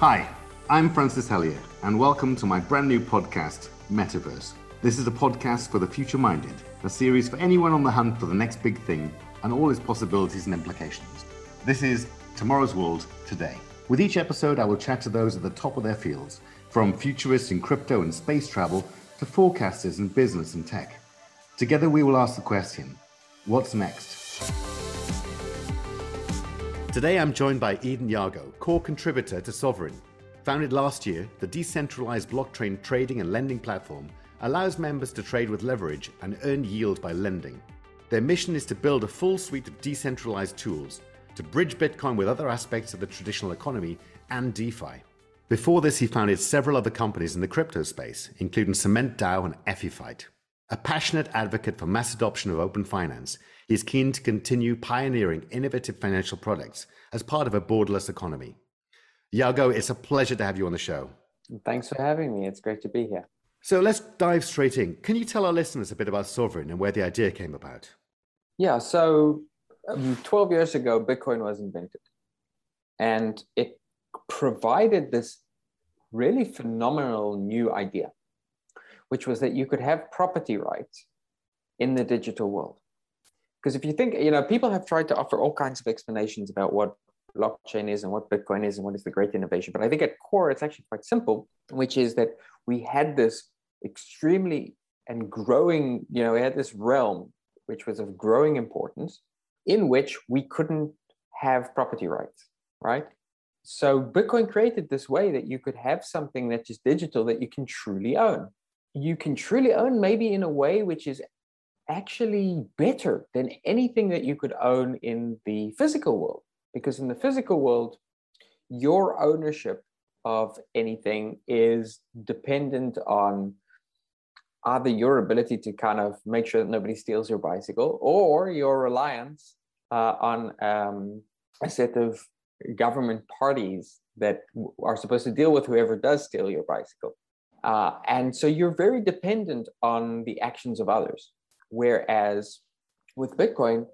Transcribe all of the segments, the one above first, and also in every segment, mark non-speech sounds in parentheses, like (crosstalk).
Hi, I'm Francis Hellier, and welcome to my brand new podcast, Metaverse. This is a podcast for the future minded, a series for anyone on the hunt for the next big thing and all its possibilities and implications. This is Tomorrow's World Today. With each episode, I will chat to those at the top of their fields, from futurists in crypto and space travel to forecasters in business and tech. Together, we will ask the question what's next? Today, I'm joined by Edan Yago, core contributor to Sovryn. Founded last year, the decentralized blockchain trading and lending platform allows members to trade with leverage and earn yield by lending. Their mission is to build a full suite of decentralized tools to bridge Bitcoin with other aspects of the traditional economy and DeFi. Before this, he founded several other companies in the crypto space, including CementDAO and Epiphyte. A passionate advocate for mass adoption of open finance, he is keen to continue pioneering innovative financial products as part of a borderless economy. Yago, it's a pleasure to have you on the show. Thanks for having me. It's great to be here. So let's dive straight in. Can you tell our listeners a bit about Sovryn and where the idea came about? Yeah, so um, 12 years ago, Bitcoin was invented. And it provided this really phenomenal new idea, which was that you could have property rights in the digital world. Because if you think, you know, people have tried to offer all kinds of explanations about what blockchain is and what Bitcoin is and what is the great innovation. But I think at core, it's actually quite simple, which is that we had this extremely and growing, you know, we had this realm which was of growing importance in which we couldn't have property rights, right? So Bitcoin created this way that you could have something that's just digital that you can truly own. You can truly own maybe in a way which is actually better than anything that you could own in the physical world. Because in the physical world, your ownership of anything is dependent on either your ability to kind of make sure that nobody steals your bicycle or your reliance uh, on um, a set of government parties that are supposed to deal with whoever does steal your bicycle. Uh, and so you're very dependent on the actions of others. Whereas with Bitcoin,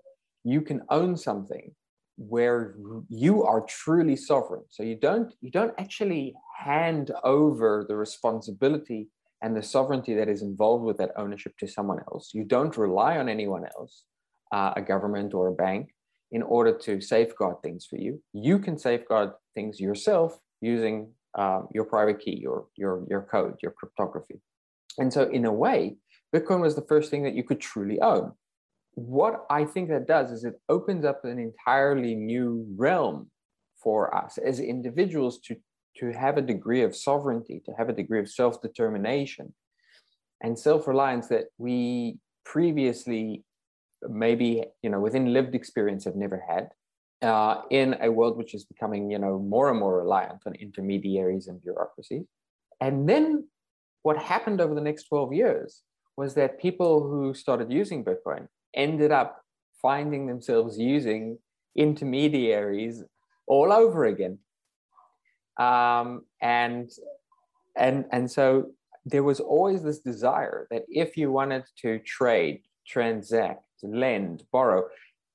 you can own something where you are truly sovereign. So you don't you don't actually hand over the responsibility and the sovereignty that is involved with that ownership to someone else. You don't rely on anyone else, uh, a government or a bank in order to safeguard things for you. You can safeguard things yourself using um, your private key, your, your, your code, your cryptography. And so, in a way, Bitcoin was the first thing that you could truly own. What I think that does is it opens up an entirely new realm for us as individuals to, to have a degree of sovereignty, to have a degree of self determination and self reliance that we previously maybe you know within lived experience have never had uh, in a world which is becoming you know more and more reliant on intermediaries and bureaucracies. And then what happened over the next 12 years was that people who started using bitcoin ended up finding themselves using intermediaries all over again. Um, and and and so there was always this desire that if you wanted to trade transact lend, borrow,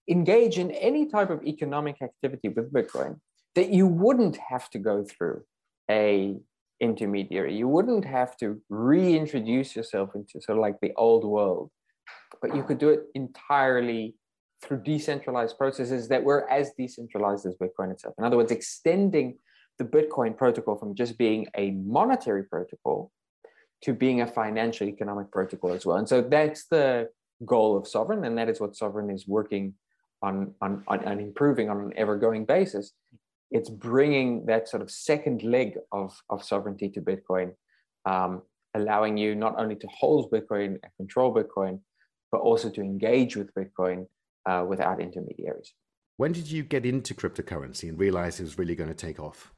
engage in any type of economic activity with Bitcoin, that you wouldn't have to go through a intermediary. You wouldn't have to reintroduce yourself into sort of like the old world, but you could do it entirely through decentralized processes that were as decentralized as Bitcoin itself. In other words, extending the Bitcoin protocol from just being a monetary protocol to being a financial economic protocol as well. And so that's the goal of Sovryn, and that is what Sovryn is working on, on, on, improving on an ever-going basis. It's bringing that sort of second leg of, of sovereignty to Bitcoin, um, allowing you not only to hold Bitcoin and control Bitcoin, but also to engage with Bitcoin uh, without intermediaries. When did you get into cryptocurrency and realize it was really going to take off?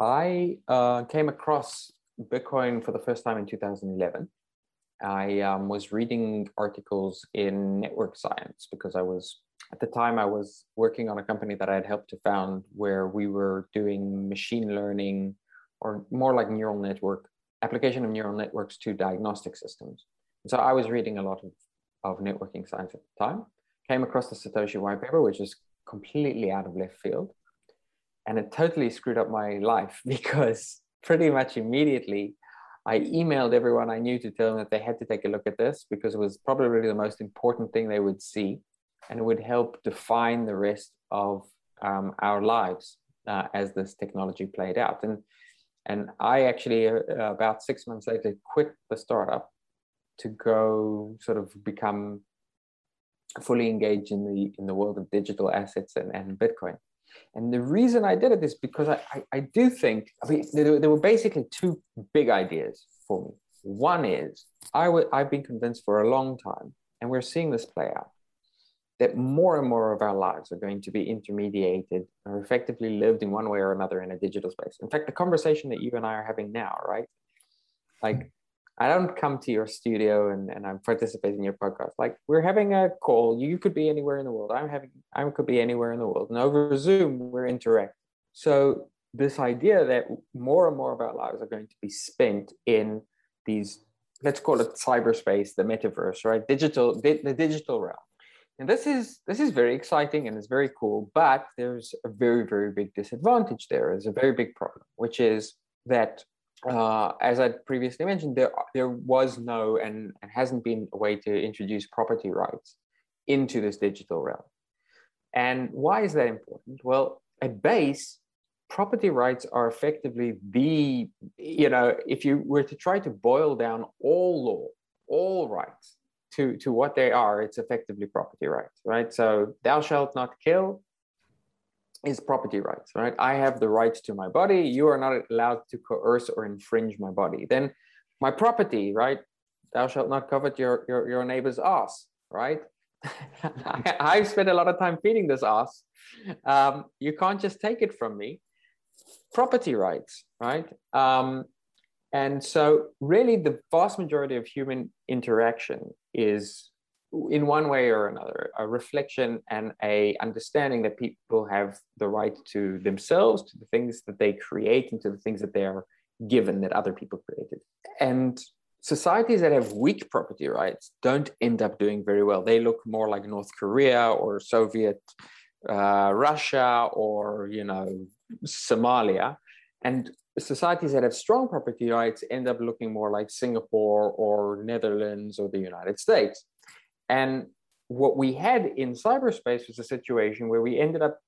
I uh, came across Bitcoin for the first time in 2011. I um, was reading articles in network science because I was, at the time, I was working on a company that I had helped to found where we were doing machine learning or more like neural network, application of neural networks to diagnostic systems. And so I was reading a lot of, of networking science at the time, came across the Satoshi white paper, which is completely out of left field. and it totally screwed up my life (laughs) because pretty much immediately I emailed everyone I knew to tell them that they had to take a look at this because it was probably the most important thing they would see and would help define the rest of um, our lives uh, as this technology played out. And, and I actually, uh, about six months later, quit the startup to go sort of become fully engaged in the, in the world of digital assets and, and Bitcoin. And the reason I did it is because I, I, I do think, I mean, there, there, were basically two big ideas for me. One is i w- I've been convinced for a long time, and we're seeing this play out, that more and more of our lives are going to be intermediated or effectively lived in one way or another in a digital space. In fact, the conversation that you and I are having now, right? Like I don't come to your studio and, and I'm participating in your podcast. Like we're having a call. You could be anywhere in the world. I'm having I could be anywhere in the world. And over Zoom, we're interacting. So this idea that more and more of our lives are going to be spent in these, let's call it cyberspace, the metaverse, right? Digital, the, the digital realm. And this is this is very exciting and it's very cool, but there's a very, very big disadvantage there. There's a very big problem, which is that uh, as I previously mentioned, there there was no and, and hasn't been a way to introduce property rights into this digital realm. And why is that important? Well, at base, property rights are effectively the you know if you were to try to boil down all law, all rights to to what they are, it's effectively property rights, right? So thou shalt not kill is property rights, right? I have the right to my body. You are not allowed to coerce or infringe my body. Then my property, right? Thou shalt not covet your, your, your neighbor's ass, right? (laughs) I, have spent a lot of time feeding this ass. Um, you can't just take it from me. Property rights, right? Um, and so, really, the vast majority of human interaction is in one way or another a reflection and a understanding that people have the right to themselves to the things that they create and to the things that they are given that other people created. And societies that have weak property rights don't end up doing very well. They look more like north korea or soviet uh, russia or you know somalia. And societies that have strong property rights end up looking more like singapore or netherlands or the united states and what we had in cyberspace was a situation where we ended up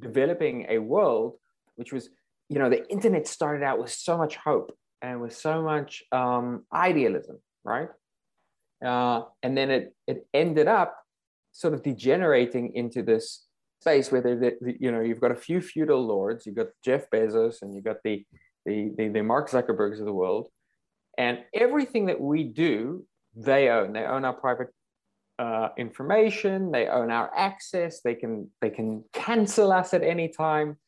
developing a world which was, you know, the internet started out with so much hope and with so much um, idealism, right? Uh, and then it, it ended up sort of degenerating into this space where the, you know you've got a few feudal lords, you've got Jeff Bezos, and you've got the the, the, the Mark Zuckerbergs of the world, and everything that we do, they own. They own our private uh, information. They own our access. They can they can cancel us at any time.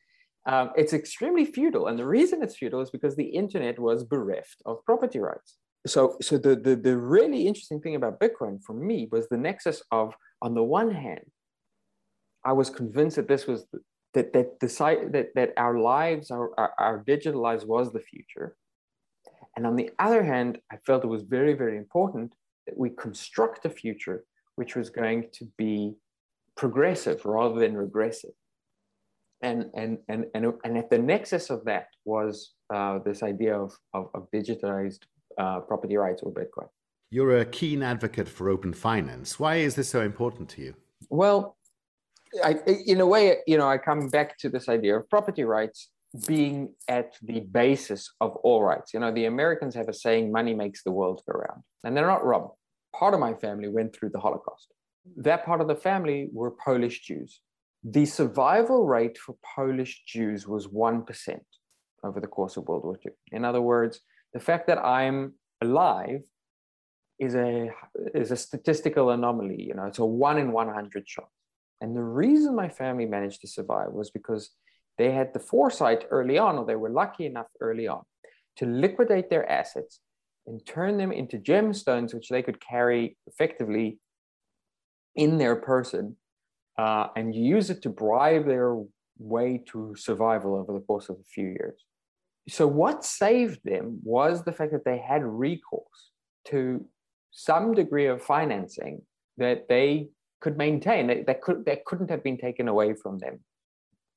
Um, it's extremely feudal, and the reason it's feudal is because the internet was bereft of property rights. So, so the, the the really interesting thing about Bitcoin for me was the nexus of, on the one hand, I was convinced that this was that that the site that that our lives, our, our, our digital lives, was the future, and on the other hand, I felt it was very very important that we construct a future which was going to be progressive rather than regressive. And, and, and, and, and at the nexus of that was uh, this idea of, of, of digitalized uh, property rights or Bitcoin. You're a keen advocate for open finance. Why is this so important to you? Well, I, in a way, you know, I come back to this idea of property rights being at the basis of all rights. You know, the Americans have a saying, money makes the world go round. And they're not wrong part of my family went through the Holocaust. That part of the family were Polish Jews. The survival rate for Polish Jews was 1% over the course of World War II. In other words, the fact that I'm alive is a, is a statistical anomaly. You know, it's a one in 100 shot. And the reason my family managed to survive was because they had the foresight early on, or they were lucky enough early on, to liquidate their assets and turn them into gemstones, which they could carry effectively in their person uh, and use it to bribe their way to survival over the course of a few years. So, what saved them was the fact that they had recourse to some degree of financing that they could maintain, that, could, that couldn't have been taken away from them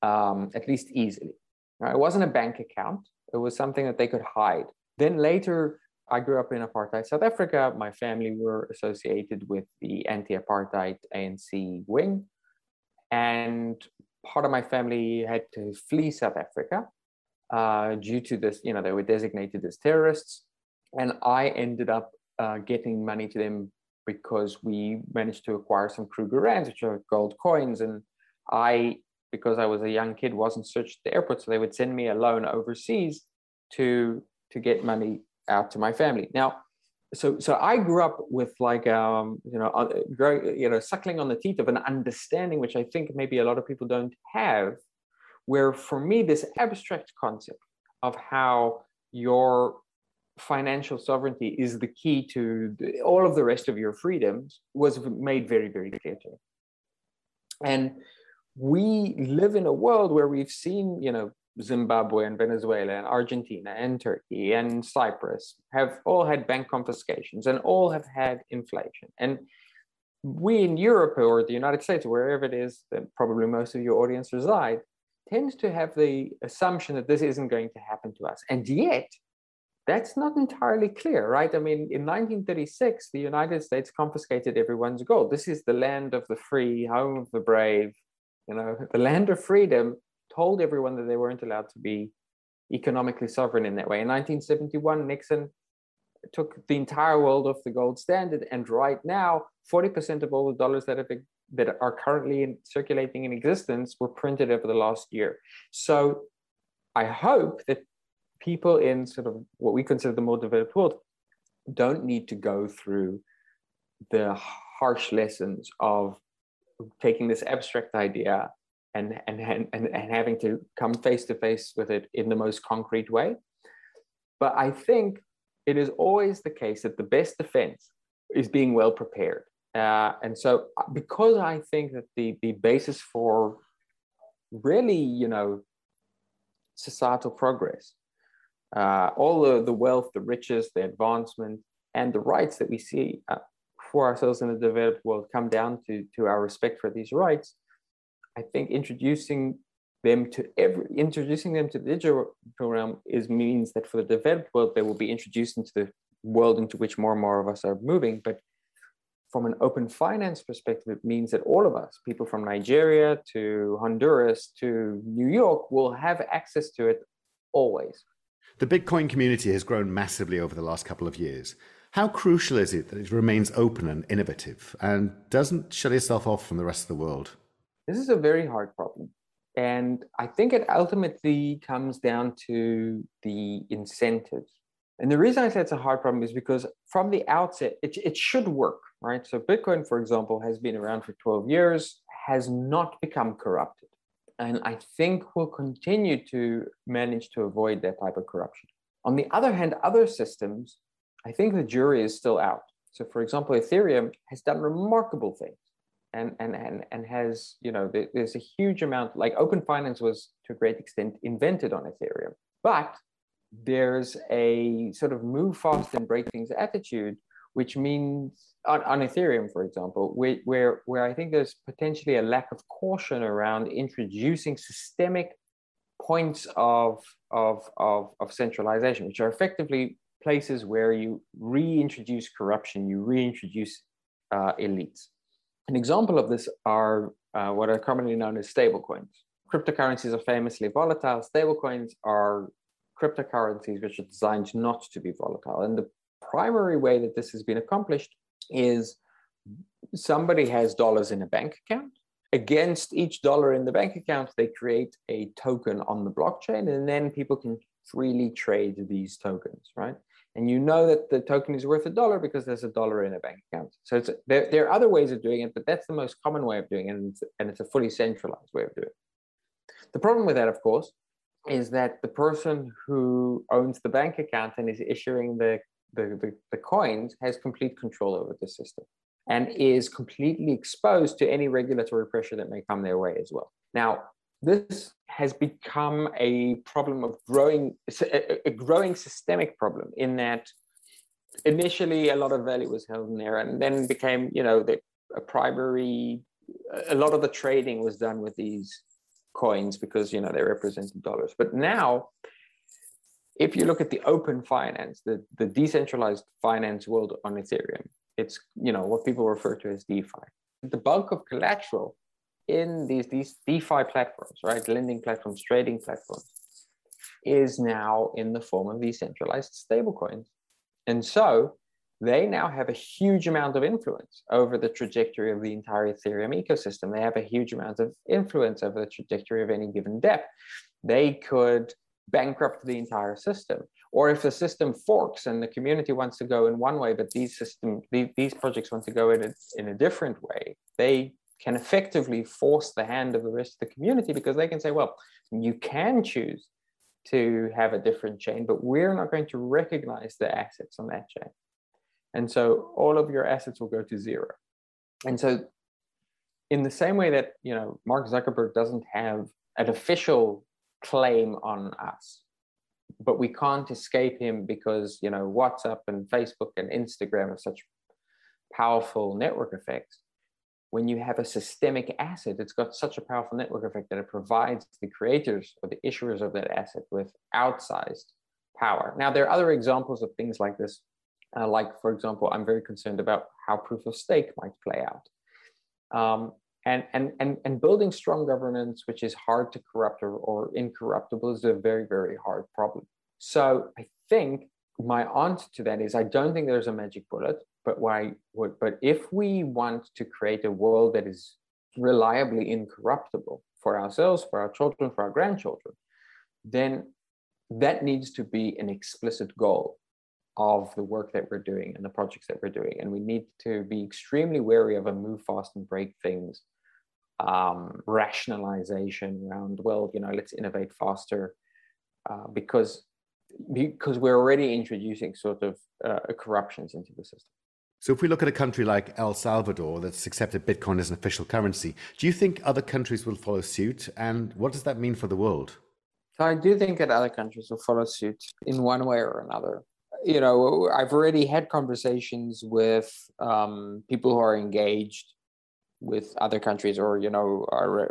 um, at least easily. Right? It wasn't a bank account, it was something that they could hide. Then later, I grew up in apartheid South Africa. My family were associated with the anti apartheid ANC wing. And part of my family had to flee South Africa uh, due to this, you know, they were designated as terrorists. And I ended up uh, getting money to them because we managed to acquire some Kruger rands, which are gold coins. And I, because I was a young kid, wasn't searched at the airport, so they would send me a loan overseas to to get money out to my family. Now, so so I grew up with like um, you know uh, grow, you know suckling on the teeth of an understanding which I think maybe a lot of people don't have, where for me this abstract concept of how your financial sovereignty is the key to the, all of the rest of your freedoms was made very very clear to me. And we live in a world where we've seen you know Zimbabwe and Venezuela and Argentina and Turkey and Cyprus have all had bank confiscations and all have had inflation. And we in Europe or the United States, wherever it is that probably most of your audience reside, tends to have the assumption that this isn't going to happen to us. And yet, that's not entirely clear, right? I mean, in 1936, the United States confiscated everyone's gold. This is the land of the free, home of the brave, you know, the land of freedom told everyone that they weren't allowed to be economically sovereign in that way. In 1971, Nixon took the entire world off the gold standard, and right now, 40% of all the dollars that have that are currently in, circulating in existence were printed over the last year. So, I hope that people in sort of what we consider the more developed world don't need to go through the harsh lessons of taking this abstract idea and, and, and, and having to come face to face with it in the most concrete way. But I think it is always the case that the best defense is being well prepared. Uh, and so, uh, because I think that the, the basis for really, you know, societal progress, uh, all the, the wealth, the riches, the advancement, and the rights that we see uh, for ourselves in the developed world come down to, to our respect for these rights, I think introducing them to every introducing them to the digital realm is means that for the developed world they will be introduced into the world into which more and more of us are moving. But from an open finance perspective, it means that all of us, people from Nigeria to Honduras to New York, will have access to it always. The Bitcoin community has grown massively over the last couple of years. How crucial is it that it remains open and innovative and doesn't shut itself off from the rest of the world? This is a very hard problem. And I think it ultimately comes down to the incentives. And the reason I say it's a hard problem is because from the outset, it, it should work, right? So, Bitcoin, for example, has been around for 12 years, has not become corrupted. And I think we'll continue to manage to avoid that type of corruption. On the other hand, other systems, I think the jury is still out. So, for example, Ethereum has done remarkable things and and and and has you know there's a huge amount like open finance was to a great extent invented on ethereum but there's a sort of move fast and break things attitude which means on, on ethereum for example where, where where i think there's potentially a lack of caution around introducing systemic points of of of, of centralization which are effectively places where you reintroduce corruption you reintroduce uh, elites an example of this are uh, what are commonly known as stablecoins. Cryptocurrencies are famously volatile. Stablecoins are cryptocurrencies which are designed not to be volatile. And the primary way that this has been accomplished is somebody has dollars in a bank account. Against each dollar in the bank account, they create a token on the blockchain, and then people can freely trade these tokens, right? and you know that the token is worth a dollar because there's a dollar in a bank account. So it's, there, there are other ways of doing it, but that's the most common way of doing it, and it's, and it's a fully centralized way of doing it. The problem with that, of course, is that the person who owns the bank account and is issuing the, the, the, the coins has complete control over the system and mm-hmm. is completely exposed to any regulatory pressure that may come their way as well. Now, this has become a problem of growing, a growing systemic problem in that initially a lot of value was held in there and then became, you know, the, a primary, a lot of the trading was done with these coins because you know they represented dollars. But now, if you look at the open finance, the, the decentralized finance world on Ethereum, it's you know what people refer to as DeFi. The bulk of collateral in these these DeFi platforms, right, lending platforms, trading platforms, is now in the form of decentralized stablecoins, and so they now have a huge amount of influence over the trajectory of the entire Ethereum ecosystem. They have a huge amount of influence over the trajectory of any given dApp. They could bankrupt the entire system. Or if the system forks and the community wants to go in one way, but these system these projects want to go in a, in a different way, they can effectively force the hand of the rest of the community because they can say, well, you can choose to have a different chain, but we're not going to recognize the assets on that chain. And so all of your assets will go to zero. And so in the same way that, you know, Mark Zuckerberg doesn't have an official claim on us, but we can't escape him because, you know, WhatsApp and Facebook and Instagram have such powerful network effects. When you have a systemic asset, it's got such a powerful network effect that it provides the creators or the issuers of that asset with outsized power. Now, there are other examples of things like this uh, like, for example, I'm very concerned about how proof of stake might play out. Um, and, and, and, and building strong governance, which is hard to corrupt or, or incorruptible, is a very, very hard problem. So I think my answer to that is I don't think there's a magic bullet, but why but if we want to create a world that is reliably incorruptible for ourselves, for our children, for our grandchildren, then that needs to be an explicit goal of the work that we're doing and the projects that we're doing. And we need to be extremely wary of a move fast and break things um, rationalization around, well, you know, let's innovate faster uh, because because we're already introducing sort of uh, corruptions into the system. So, if we look at a country like El Salvador that's accepted Bitcoin as an official currency, do you think other countries will follow suit? And what does that mean for the world? So I do think that other countries will follow suit in one way or another you know, I've already had conversations with um, people who are engaged with other countries or, you know, are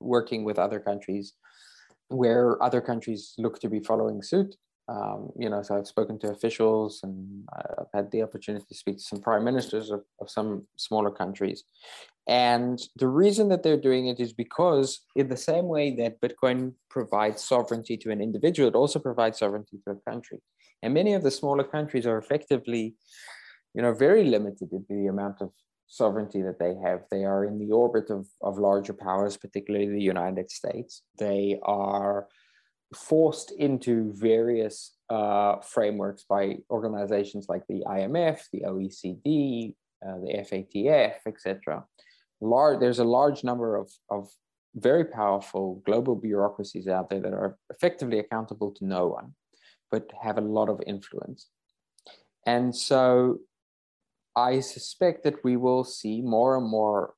working with other countries where other countries look to be following suit. Um, you know, so I've spoken to officials and I've had the opportunity to speak to some prime ministers of, of some smaller countries. And the reason that they're doing it is because, in the same way that Bitcoin provides sovereignty to an individual, it also provides sovereignty to a country. And many of the smaller countries are effectively, you know, very limited in the amount of sovereignty that they have. They are in the orbit of, of larger powers, particularly the United States. They are forced into various uh, frameworks by organizations like the IMF, the OECD, uh, the FATF, etc. Large, there's a large number of, of very powerful global bureaucracies out there that are effectively accountable to no one but have a lot of influence. And so I suspect that we will see more and more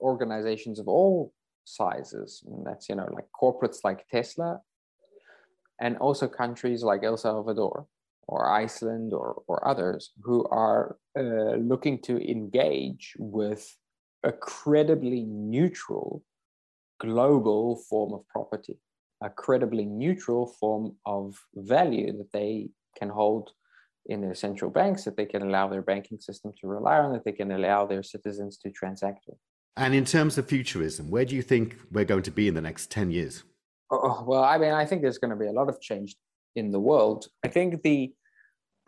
organizations of all sizes. And that's, you know, like corporates like Tesla, and also countries like El Salvador or Iceland or, or others who are uh, looking to engage with a credibly neutral global form of property a credibly neutral form of value that they can hold in their central banks, that they can allow their banking system to rely on, that they can allow their citizens to transact with. And in terms of futurism, where do you think we're going to be in the next 10 years? Oh, oh, well, I mean, I think there's going to be a lot of change in the world. I think the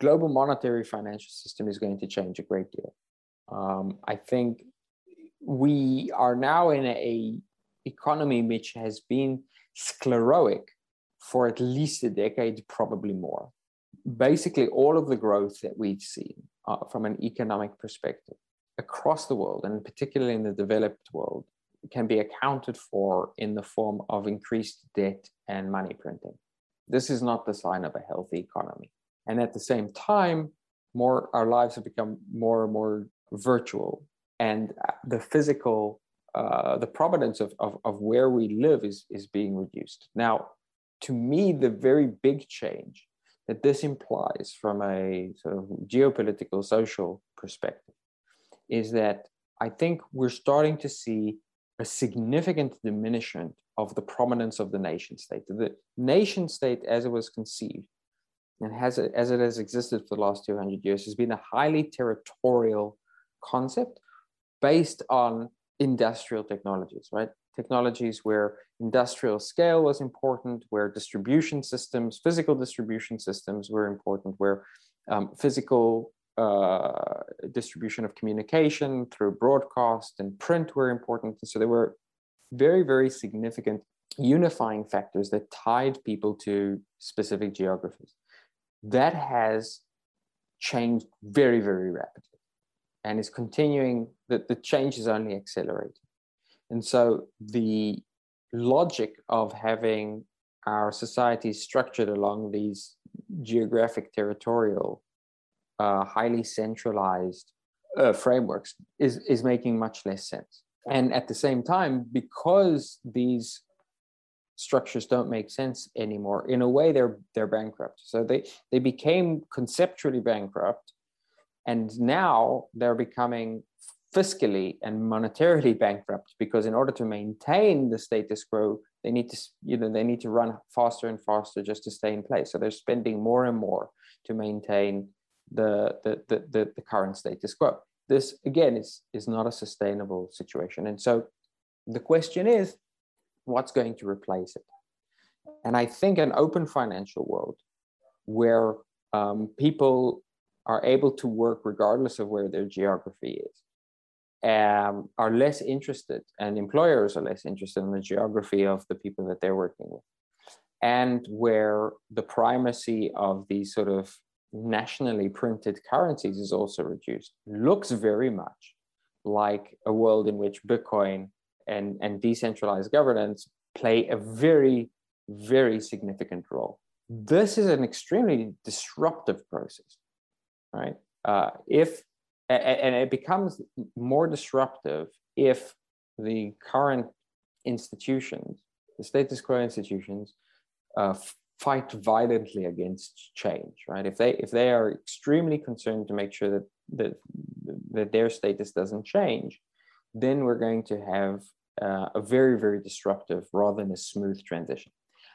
global monetary financial system is going to change a great deal. Um, I think we are now in a economy which has been sclerotic for at least a decade, probably more. Basically, all of the growth that we've seen uh, from an economic perspective across the world, and particularly in the developed world, can be accounted for in the form of increased debt and money printing. This is not the sign of a healthy economy. And at the same time, more our lives have become more and more virtual, and uh, the physical uh, the provenance of, of, of where we live is, is being reduced. Now, to me, the very big change that this implies from a sort of geopolitical social perspective is that I think we're starting to see a significant diminishment of the prominence of the nation state. The nation state, as it was conceived, and has as it has existed for the last 200 years, has been a highly territorial concept based on industrial technologies, right? Technologies where industrial scale was important, where distribution systems, physical distribution systems were important, where um, physical uh, distribution of communication through broadcast and print were important. And so there were very, very significant unifying factors that tied people to specific geographies. That has changed very, very rapidly and is continuing, that the change is only accelerating. And so the logic of having our societies structured along these geographic territorial uh, highly centralized uh, frameworks is, is making much less sense. And at the same time, because these structures don't make sense anymore, in a way they're they're bankrupt. So they they became conceptually bankrupt, and now they're becoming fiscally and monetarily (laughs) bankrupt because in order to maintain the status quo they need to you know they need to run faster and faster just to stay in place so they're spending more and more to maintain the, the, the, the, the current status quo. This, again, is, is not a sustainable situation. And so the question is, what's going to replace it? And I think an open financial world where um, people are able to work regardless of where their geography is um, are less interested, and employers are less interested in the geography of the people that they're working with. And where the primacy of these sort of nationally printed currencies is also reduced. Looks very much like a world in which Bitcoin and, and decentralized governance play a very, very significant role. This is an extremely disruptive process, right? Uh, if and it becomes more disruptive if the current institutions, the status quo institutions, uh, fight violently against change, right? If they if they are extremely concerned to make sure that that, that their status doesn't change, then we're going to have uh, a very very disruptive rather than a smooth transition.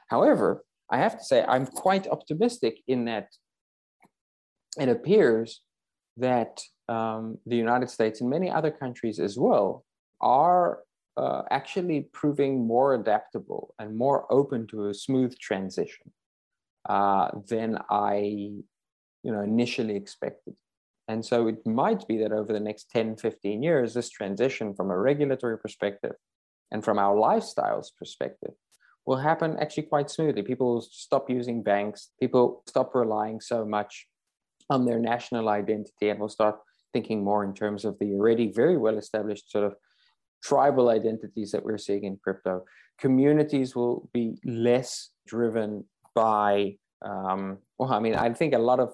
However, I have to say I'm quite optimistic in that it appears that um, the United States and many other countries as well are uh, actually proving more adaptable and more open to a smooth transition uh, than I, you know, initially expected. And so it might be that over the next 10, 15 years, this transition from a regulatory perspective and from our lifestyles perspective will happen actually quite smoothly. People stop using banks, people stop relying so much on their national identity and will start thinking more in terms of the already very well established sort of tribal identities that we're seeing in crypto. Communities will be less driven by um, well i mean i think a lot of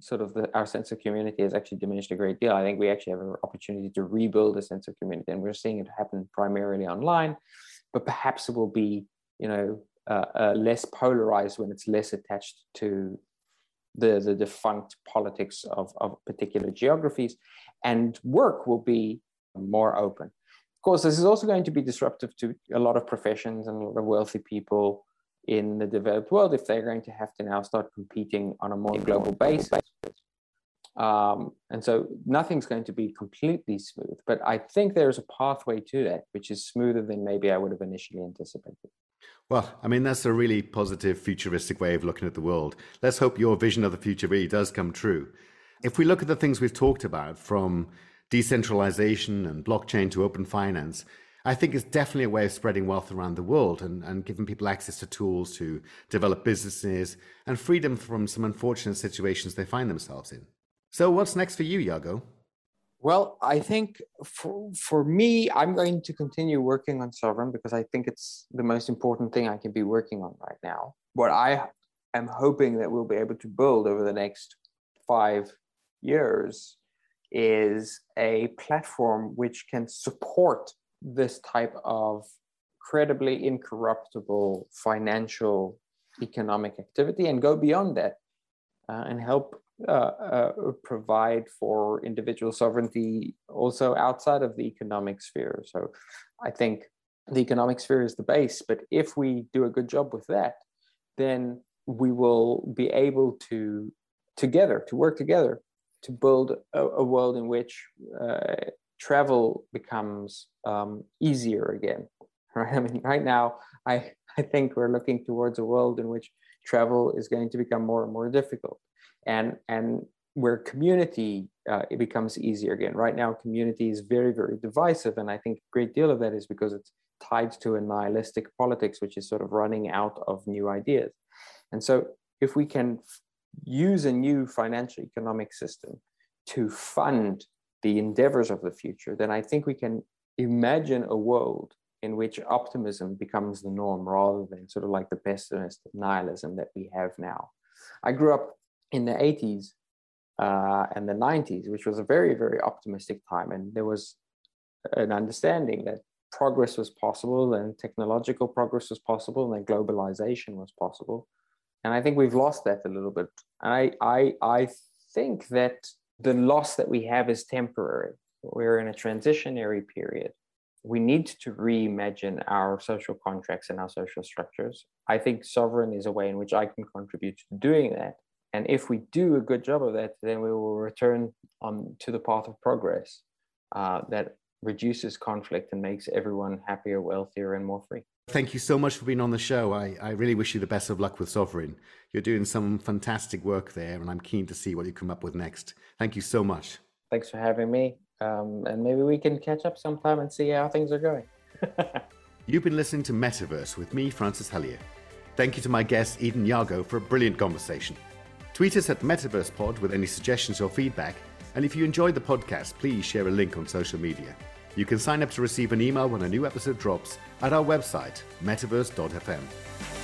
sort of the, our sense of community has actually diminished a great deal i think we actually have an opportunity to rebuild a sense of community and we're seeing it happen primarily online but perhaps it will be you know uh, uh, less polarized when it's less attached to the, the defunct politics of, of particular geographies and work will be more open of course this is also going to be disruptive to a lot of professions and a lot of wealthy people in the developed world if they're going to have to now start competing on a more global basis. Um, and so nothing's going to be completely smooth, but I think there's a pathway to that, which is smoother than maybe I would have initially anticipated. Well, I mean, that's a really positive, futuristic way of looking at the world. Let's hope your vision of the future really does come true. If we look at the things we've talked about, from decentralization and blockchain to open finance, I think it's definitely a way of spreading wealth around the world and, and giving people access to tools to develop businesses and freedom from some unfortunate situations they find themselves in. So, what's next for you, Yago? Well, I think for, for me, I'm going to continue working on Sovryn because I think it's the most important thing I can be working on right now. What I am hoping that we'll be able to build over the next five years is a platform which can support this type of credibly incorruptible financial economic activity and go beyond that uh, and help provide for individual sovereignty also outside of the economic sphere. So I think the economic sphere is the base. But if we do a good job with that, then we will be able to together to work together to build a, a world in which uh, travel becomes um, easier again. (laughs) Right? I mean, right now, I I think we're looking towards a world in which travel is going to become more and more difficult, and and where community uh, it becomes easier again. Right now, community is very very divisive, and I think a great deal of that is because it's tied to a nihilistic politics, which is sort of running out of new ideas. And so, if we can use a new financial economic system to fund the endeavors of the future, then I think we can imagine a world in which optimism becomes the norm rather than sort of like the pessimistic nihilism that we have now. I grew up in the 80s uh, and the 90s, which was a very, very optimistic time. And there was an understanding that progress was possible and technological progress was possible and globalization was possible. And I think we've lost that a little bit. And I, I, I think that the loss that we have is temporary. We're in a transitionary period we need to reimagine our social contracts and our social structures. I think Sovryn is a way in which I can contribute to doing that. And if we do a good job of that, then we will return on to the path of progress uh, that reduces conflict and makes everyone happier, wealthier, and more free. Thank you so much for being on the show. I, I really wish you the best of luck with Sovryn. You're doing some fantastic work there, and I'm keen to see what you come up with next. Thank you so much. Thanks for having me. Um, and maybe we can catch up sometime and see how things are going. (laughs) You've been listening to Metaverse with me, Francis Hellier. Thank you to my guest, Edan Yago, for a brilliant conversation. Tweet us at MetaversePod with any suggestions or feedback. And if you enjoyed the podcast, please share a link on social media. You can sign up to receive an email when a new episode drops at our website, metaverse.fm.